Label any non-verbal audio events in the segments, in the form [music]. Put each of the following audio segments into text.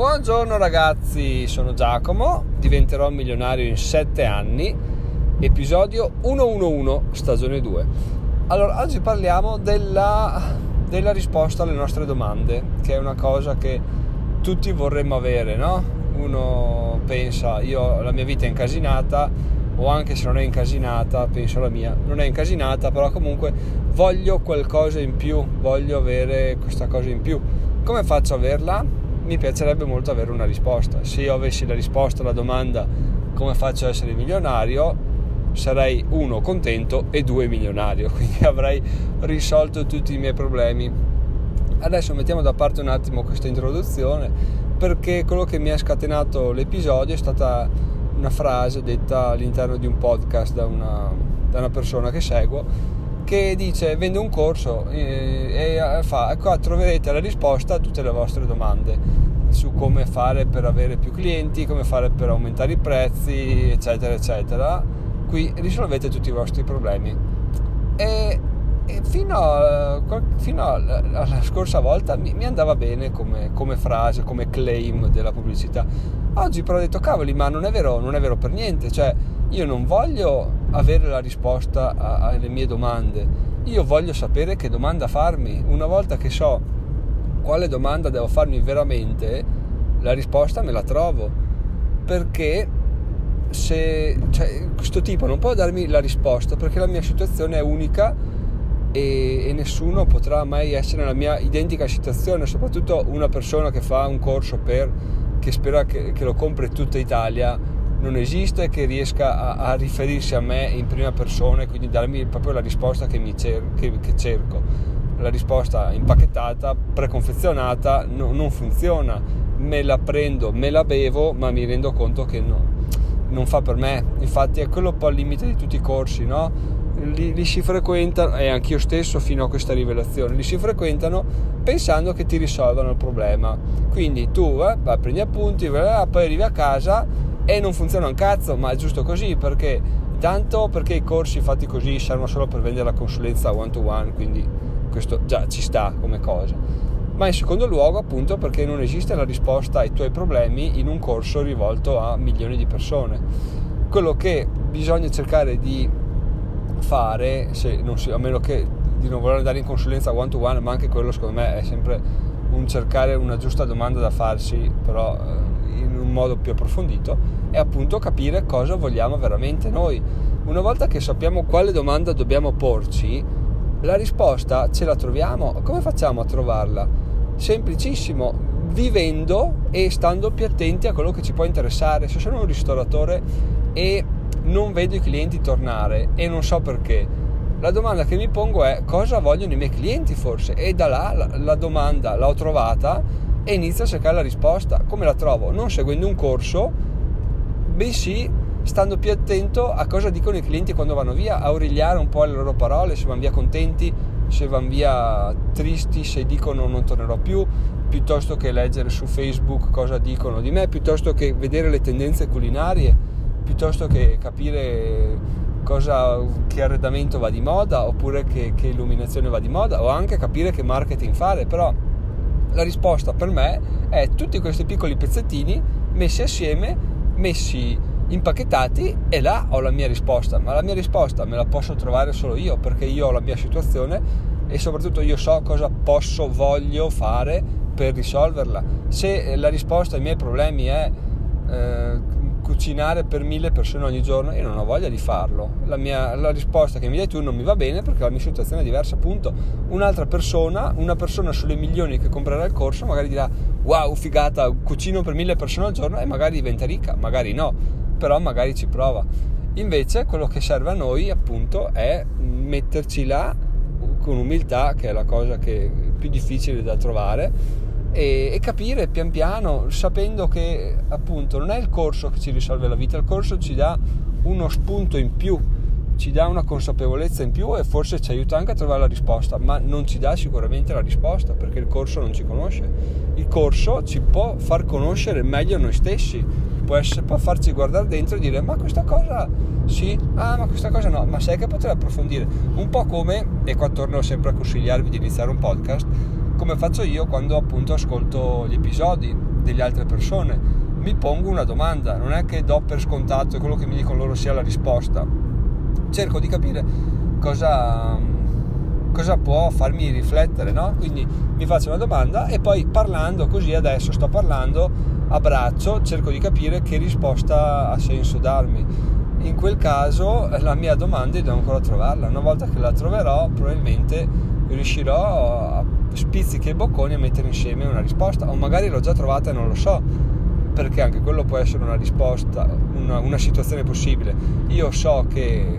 Buongiorno ragazzi, sono Giacomo, diventerò milionario in 7 anni, episodio 111, stagione 2. Allora, oggi parliamo della, della risposta alle nostre domande, che è una cosa che tutti vorremmo avere, no? Uno pensa, io la mia vita è incasinata, o anche se non è incasinata, penso la mia, non è incasinata, però comunque voglio qualcosa in più, voglio avere questa cosa in più. Come faccio a averla? Mi piacerebbe molto avere una risposta. Se io avessi la risposta alla domanda come faccio ad essere milionario, sarei uno contento e due milionario, [laughs] quindi avrei risolto tutti i miei problemi. Adesso mettiamo da parte un attimo questa introduzione perché quello che mi ha scatenato l'episodio è stata una frase detta all'interno di un podcast da una, da una persona che seguo che dice vende un corso e, e fa qua troverete la risposta a tutte le vostre domande su come fare per avere più clienti, come fare per aumentare i prezzi, eccetera, eccetera. Qui risolvete tutti i vostri problemi. E, e fino, a, fino, alla scorsa volta mi, mi andava bene come, come, frase, come claim della pubblicità. Oggi però ho detto, cavoli, ma non è vero, non è vero per niente. Cioè, io non voglio avere la risposta alle mie domande, io voglio sapere che domanda farmi. Una volta che so quale domanda devo farmi veramente, la risposta me la trovo. Perché se cioè, questo tipo non può darmi la risposta perché la mia situazione è unica e, e, nessuno potrà mai essere nella mia identica situazione, soprattutto una persona che fa un corso per che spera che, che lo compri tutta Italia non esiste che riesca a, a, riferirsi a me in prima persona e quindi darmi proprio la risposta che, cer- che, che cerco. La risposta impacchettata, preconfezionata, no, non funziona. Me la prendo, me la bevo, ma mi rendo conto che no, non fa per me. Infatti è quello un po' il limite di tutti i corsi, no? Li, li, si frequentano, e anch'io stesso fino a questa rivelazione, li si frequentano pensando che ti risolvano il problema. Quindi tu eh, prendi appunti, poi arrivi a casa e non funziona un cazzo, ma è giusto così perché intanto perché i corsi fatti così servono solo per vendere la consulenza one to one, quindi questo già ci sta come cosa. Ma in secondo luogo appunto perché non esiste la risposta ai tuoi problemi in un corso rivolto a milioni di persone. Quello che bisogna cercare di fare, si, a meno che di non voler andare in consulenza one to one, ma anche quello secondo me è sempre un cercare una giusta domanda da farsi, però eh, in modo più approfondito, è appunto capire cosa vogliamo veramente noi. Una volta che sappiamo quale domanda dobbiamo porci, la risposta ce la troviamo. Come facciamo a trovarla? Semplicissimo, vivendo e stando più attenti a quello che ci può interessare. Se sono un ristoratore e non vedo i clienti tornare e non so perché, la domanda che mi pongo è cosa vogliono i miei clienti forse? E da là la, la domanda l'ho trovata e inizio a cercare la risposta. Come la trovo? Non seguendo un corso bensì stando più attento a cosa dicono i clienti quando vanno via, a origliare un po' le loro parole, se vanno via contenti, se vanno via tristi, se dicono non tornerò più, piuttosto che leggere su Facebook cosa dicono di me, piuttosto che vedere le tendenze culinarie, piuttosto che capire cosa, che arredamento va di moda oppure che, che illuminazione va di moda o anche capire che marketing fare, però la risposta per me è tutti questi piccoli pezzettini messi assieme messi impacchettati e là ho la mia risposta, ma la mia risposta me la posso trovare solo io perché io ho la mia situazione e soprattutto io so cosa posso, voglio fare per risolverla. Se la risposta ai miei problemi è eh, cucinare per mille persone ogni giorno, io non ho voglia di farlo. La, mia, la risposta che mi dai tu non mi va bene perché la mia situazione è diversa, appunto. Un'altra persona, una persona sulle milioni che comprerà il corso, magari dirà wow, figata, cucino per mille persone al giorno e magari diventa ricca, magari no, però magari ci prova. Invece quello che serve a noi appunto è metterci là con umiltà, che è la cosa che è più difficile da trovare, e, e, capire pian piano, sapendo che appunto non è il corso che ci risolve la vita, il corso ci dà uno spunto in più ci dà una consapevolezza in più e forse ci aiuta anche a trovare la risposta, ma non ci dà sicuramente la risposta perché il corso non ci conosce. Il corso ci può far conoscere meglio noi stessi, può, essere, può farci guardare dentro e dire ma questa cosa sì, ah ma questa cosa no, ma sai che potrei approfondire. Un po' come, e qua torno sempre a consigliarvi di iniziare un podcast, come faccio io quando appunto ascolto gli episodi delle altre persone, mi pongo una domanda, non è che do per scontato quello che mi dicono loro sia la risposta. Cerco di capire cosa, cosa può farmi riflettere, no? Quindi mi faccio una domanda e poi parlando così adesso sto parlando, abbraccio, cerco di capire che risposta ha senso darmi. In quel caso la mia domanda devo ancora trovarla, una volta che la troverò probabilmente riuscirò a spizzichi e bocconi a mettere insieme una risposta o magari l'ho già trovata e non lo so perché anche quello può essere una risposta, una, una situazione possibile. Io so che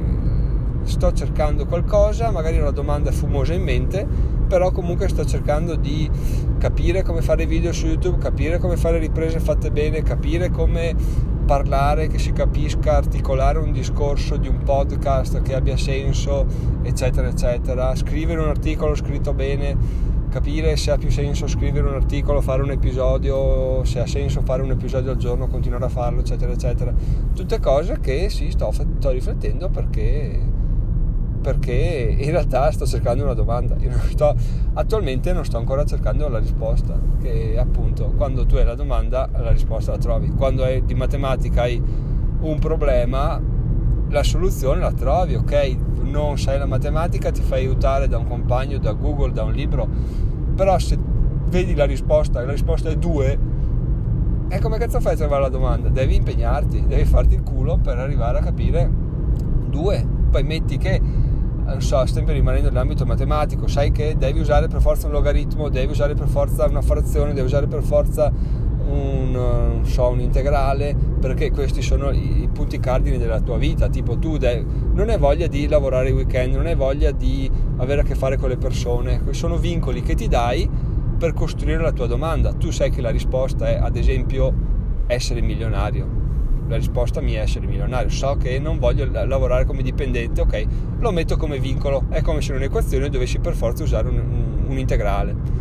sto cercando qualcosa, magari una domanda fumosa in mente, però comunque sto cercando di capire come fare video su YouTube, capire come fare riprese fatte bene, capire come parlare, che si capisca, articolare un discorso di un podcast che abbia senso, eccetera, eccetera, scrivere un articolo scritto bene capire se ha più senso scrivere un articolo, fare un episodio, se ha senso fare un episodio al giorno, continuare a farlo, eccetera, eccetera. Tutte cose che sì, sto, sto riflettendo perché, perché in realtà sto cercando una domanda. Non sto, attualmente non sto ancora cercando la risposta, che appunto quando tu hai la domanda la risposta la trovi. Quando hai di matematica hai un problema, la soluzione la trovi, ok? Non sai la matematica, ti fai aiutare da un compagno, da Google, da un libro, però se vedi la risposta e la risposta è 2, e come cazzo fai a trovare la domanda? Devi impegnarti, devi farti il culo per arrivare a capire 2. Poi metti che, non so, sempre rimanendo nell'ambito matematico, sai che devi usare per forza un logaritmo, devi usare per forza una frazione, devi usare per forza un, so, un integrale, perché questi sono i, i, punti cardini della tua vita, tipo tu de- non hai voglia di lavorare il weekend, non hai voglia di avere a che fare con le persone, sono vincoli che ti dai per costruire la tua domanda. Tu sai che la risposta è, ad esempio, essere milionario. La risposta mia è essere milionario. So che non voglio lavorare come dipendente, ok, lo metto come vincolo. È come se in un'equazione dovessi per forza usare un, un, un integrale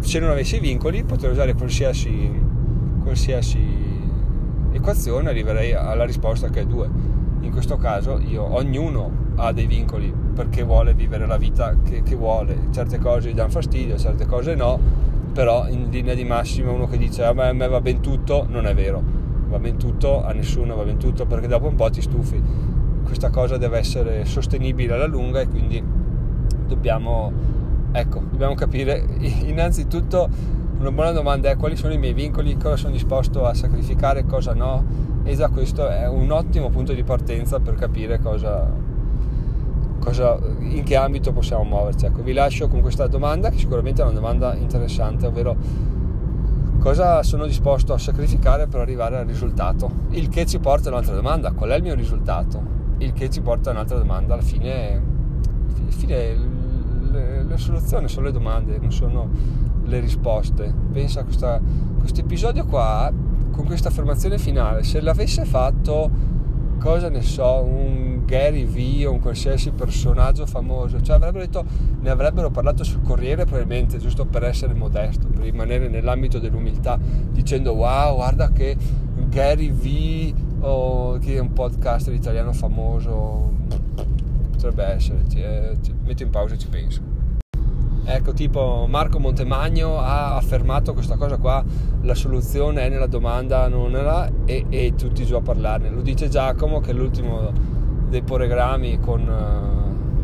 se non avessi i vincoli potrei usare qualsiasi, qualsiasi equazione arriverei alla risposta che è 2 in questo caso io, ognuno ha dei vincoli perché vuole vivere la vita che, che, vuole. Certe cose gli danno fastidio certe cose no però in linea di massima uno che dice a me, a me va ben tutto non è vero. Va ben tutto a nessuno va ben tutto perché dopo un po' ti stufi. Questa cosa deve essere sostenibile alla lunga e quindi dobbiamo Ecco, dobbiamo capire [laughs] innanzitutto una buona domanda è quali sono i miei vincoli, cosa sono disposto a sacrificare, cosa no e già questo è un ottimo punto di partenza per capire cosa, cosa, in che ambito possiamo muoverci. Ecco, vi lascio con questa domanda che sicuramente è una domanda interessante, ovvero cosa sono disposto a sacrificare per arrivare al risultato? Il che ci porta a un'altra domanda, qual è il mio risultato? Il che ci porta a un'altra domanda, alla fine, fine le soluzioni sono le domande, non sono le risposte. Pensa a questo episodio qua, con questa affermazione finale, se l'avesse fatto, cosa ne so, un Gary Vee o un qualsiasi personaggio famoso, cioè avrebbero detto, ne avrebbero parlato sul Corriere probabilmente, giusto per essere modesto, per rimanere nell'ambito dell'umiltà, dicendo wow, guarda che Gary Vee o chi è un podcast italiano famoso potrebbe essere, ci, ci, metto in pausa e ci penso. Ecco, tipo Marco Montemagno ha affermato questa cosa qua, la soluzione è nella domanda, non nella, e, e tutti giù a parlarne. Lo dice Giacomo che è l'ultimo dei programmi con,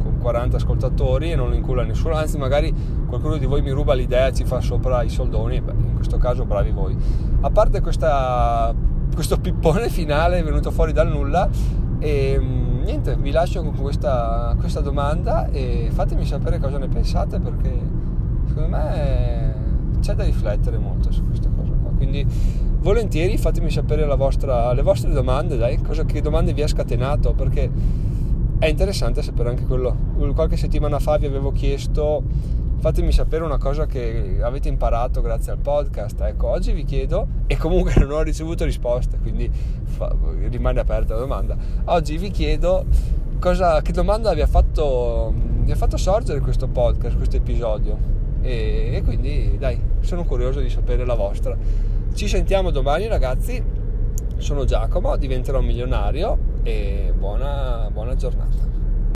con 40 ascoltatori e non lo incula nessuno, anzi magari qualcuno di voi mi ruba l'idea ci fa sopra i soldoni, beh, in questo caso bravi voi. A parte questa, questo pippone finale venuto fuori dal nulla, e, ehm, niente, vi lascio con questa, questa domanda e fatemi sapere cosa ne pensate perché secondo me c'è da riflettere molto su questa cosa qua. Quindi volentieri fatemi sapere vostra, le vostre domande, dai, cosa, che domande vi ha scatenato perché è interessante sapere anche quello. Qualche settimana fa vi avevo chiesto fatemi sapere una cosa che avete imparato grazie al podcast. Ecco, oggi vi chiedo, e comunque non ho ricevuto risposte, quindi fa, rimane aperta la domanda. Oggi vi chiedo cosa, che domanda vi ha, fatto, vi ha fatto sorgere questo podcast, questo episodio. E, e quindi, dai, sono curioso di sapere la vostra. Ci sentiamo domani, ragazzi. Sono Giacomo, diventerò milionario e buona, buona giornata.